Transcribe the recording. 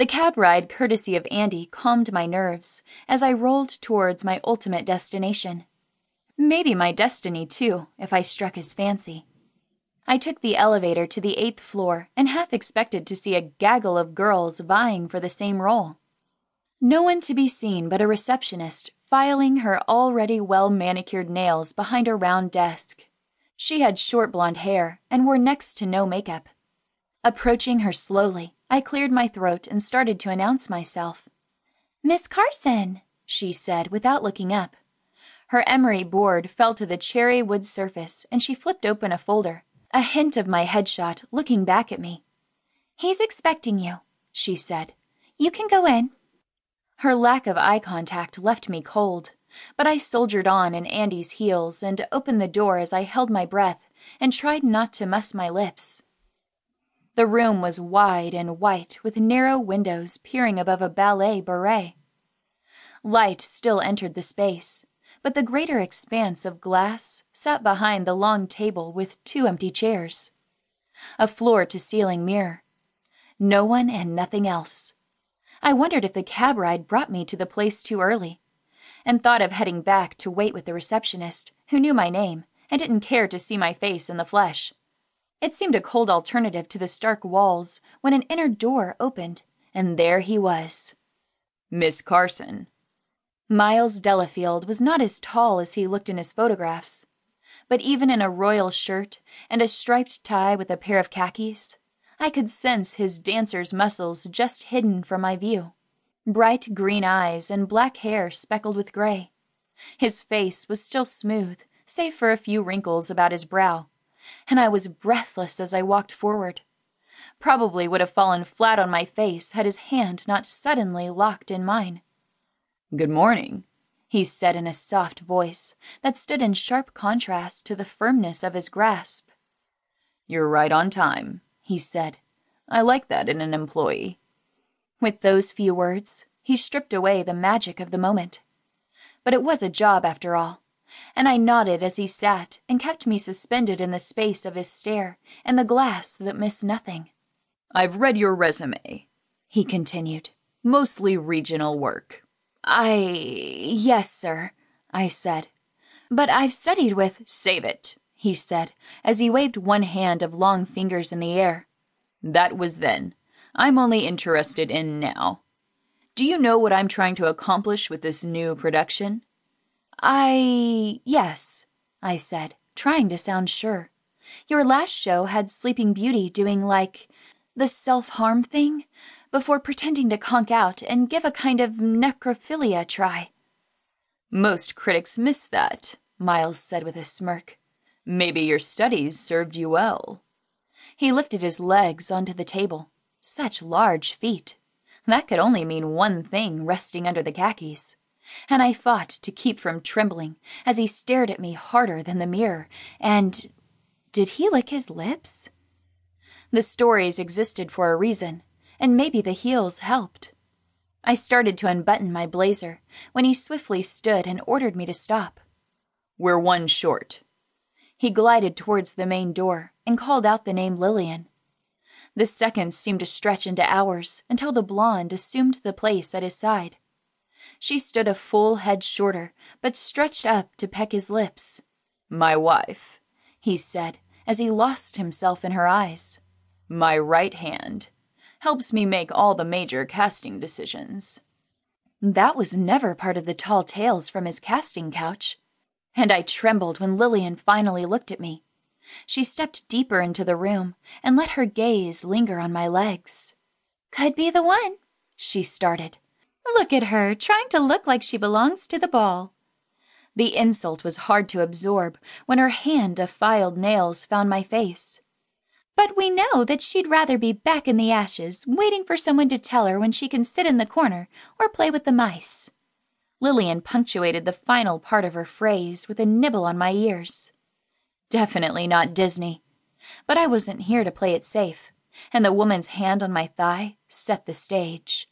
The cab ride, courtesy of Andy, calmed my nerves as I rolled towards my ultimate destination. Maybe my destiny, too, if I struck his fancy. I took the elevator to the eighth floor and half expected to see a gaggle of girls vying for the same role. No one to be seen but a receptionist filing her already well manicured nails behind a round desk. She had short blonde hair and wore next to no makeup. Approaching her slowly, I cleared my throat and started to announce myself. Miss Carson, she said without looking up. Her emery board fell to the cherry wood surface and she flipped open a folder, a hint of my headshot looking back at me. He's expecting you, she said. You can go in. Her lack of eye contact left me cold, but I soldiered on in Andy's heels and opened the door as I held my breath and tried not to muss my lips. The room was wide and white, with narrow windows peering above a ballet beret. Light still entered the space, but the greater expanse of glass sat behind the long table with two empty chairs. A floor to ceiling mirror. No one and nothing else. I wondered if the cab ride brought me to the place too early, and thought of heading back to wait with the receptionist, who knew my name and didn't care to see my face in the flesh. It seemed a cold alternative to the stark walls when an inner door opened, and there he was. Miss Carson. Miles Delafield was not as tall as he looked in his photographs, but even in a royal shirt and a striped tie with a pair of khakis, I could sense his dancer's muscles just hidden from my view. Bright green eyes and black hair speckled with gray. His face was still smooth, save for a few wrinkles about his brow and I was breathless as I walked forward. Probably would have fallen flat on my face had his hand not suddenly locked in mine. Good morning, he said in a soft voice that stood in sharp contrast to the firmness of his grasp. You're right on time, he said. I like that in an employee. With those few words, he stripped away the magic of the moment. But it was a job after all, and I nodded as he sat and kept me suspended in the space of his stare and the glass that missed nothing. I've read your resume, he continued. Mostly regional work. I. yes, sir, I said. But I've studied with. Save it, he said, as he waved one hand of long fingers in the air. That was then. I'm only interested in now. Do you know what I'm trying to accomplish with this new production? I. yes, I said, trying to sound sure. Your last show had Sleeping Beauty doing, like, the self harm thing before pretending to conk out and give a kind of necrophilia try. Most critics miss that, Miles said with a smirk. Maybe your studies served you well. He lifted his legs onto the table. Such large feet. That could only mean one thing resting under the khakis and I fought to keep from trembling as he stared at me harder than the mirror, and did he lick his lips? The stories existed for a reason, and maybe the heels helped. I started to unbutton my blazer when he swiftly stood and ordered me to stop. We're one short. He glided towards the main door and called out the name Lillian. The seconds seemed to stretch into hours until the blonde assumed the place at his side. She stood a full head shorter, but stretched up to peck his lips. My wife, he said, as he lost himself in her eyes. My right hand. Helps me make all the major casting decisions. That was never part of the tall tales from his casting couch. And I trembled when Lillian finally looked at me. She stepped deeper into the room and let her gaze linger on my legs. Could be the one, she started. Look at her, trying to look like she belongs to the ball. The insult was hard to absorb when her hand of filed nails found my face. But we know that she'd rather be back in the ashes, waiting for someone to tell her when she can sit in the corner or play with the mice. Lillian punctuated the final part of her phrase with a nibble on my ears. Definitely not Disney. But I wasn't here to play it safe, and the woman's hand on my thigh set the stage.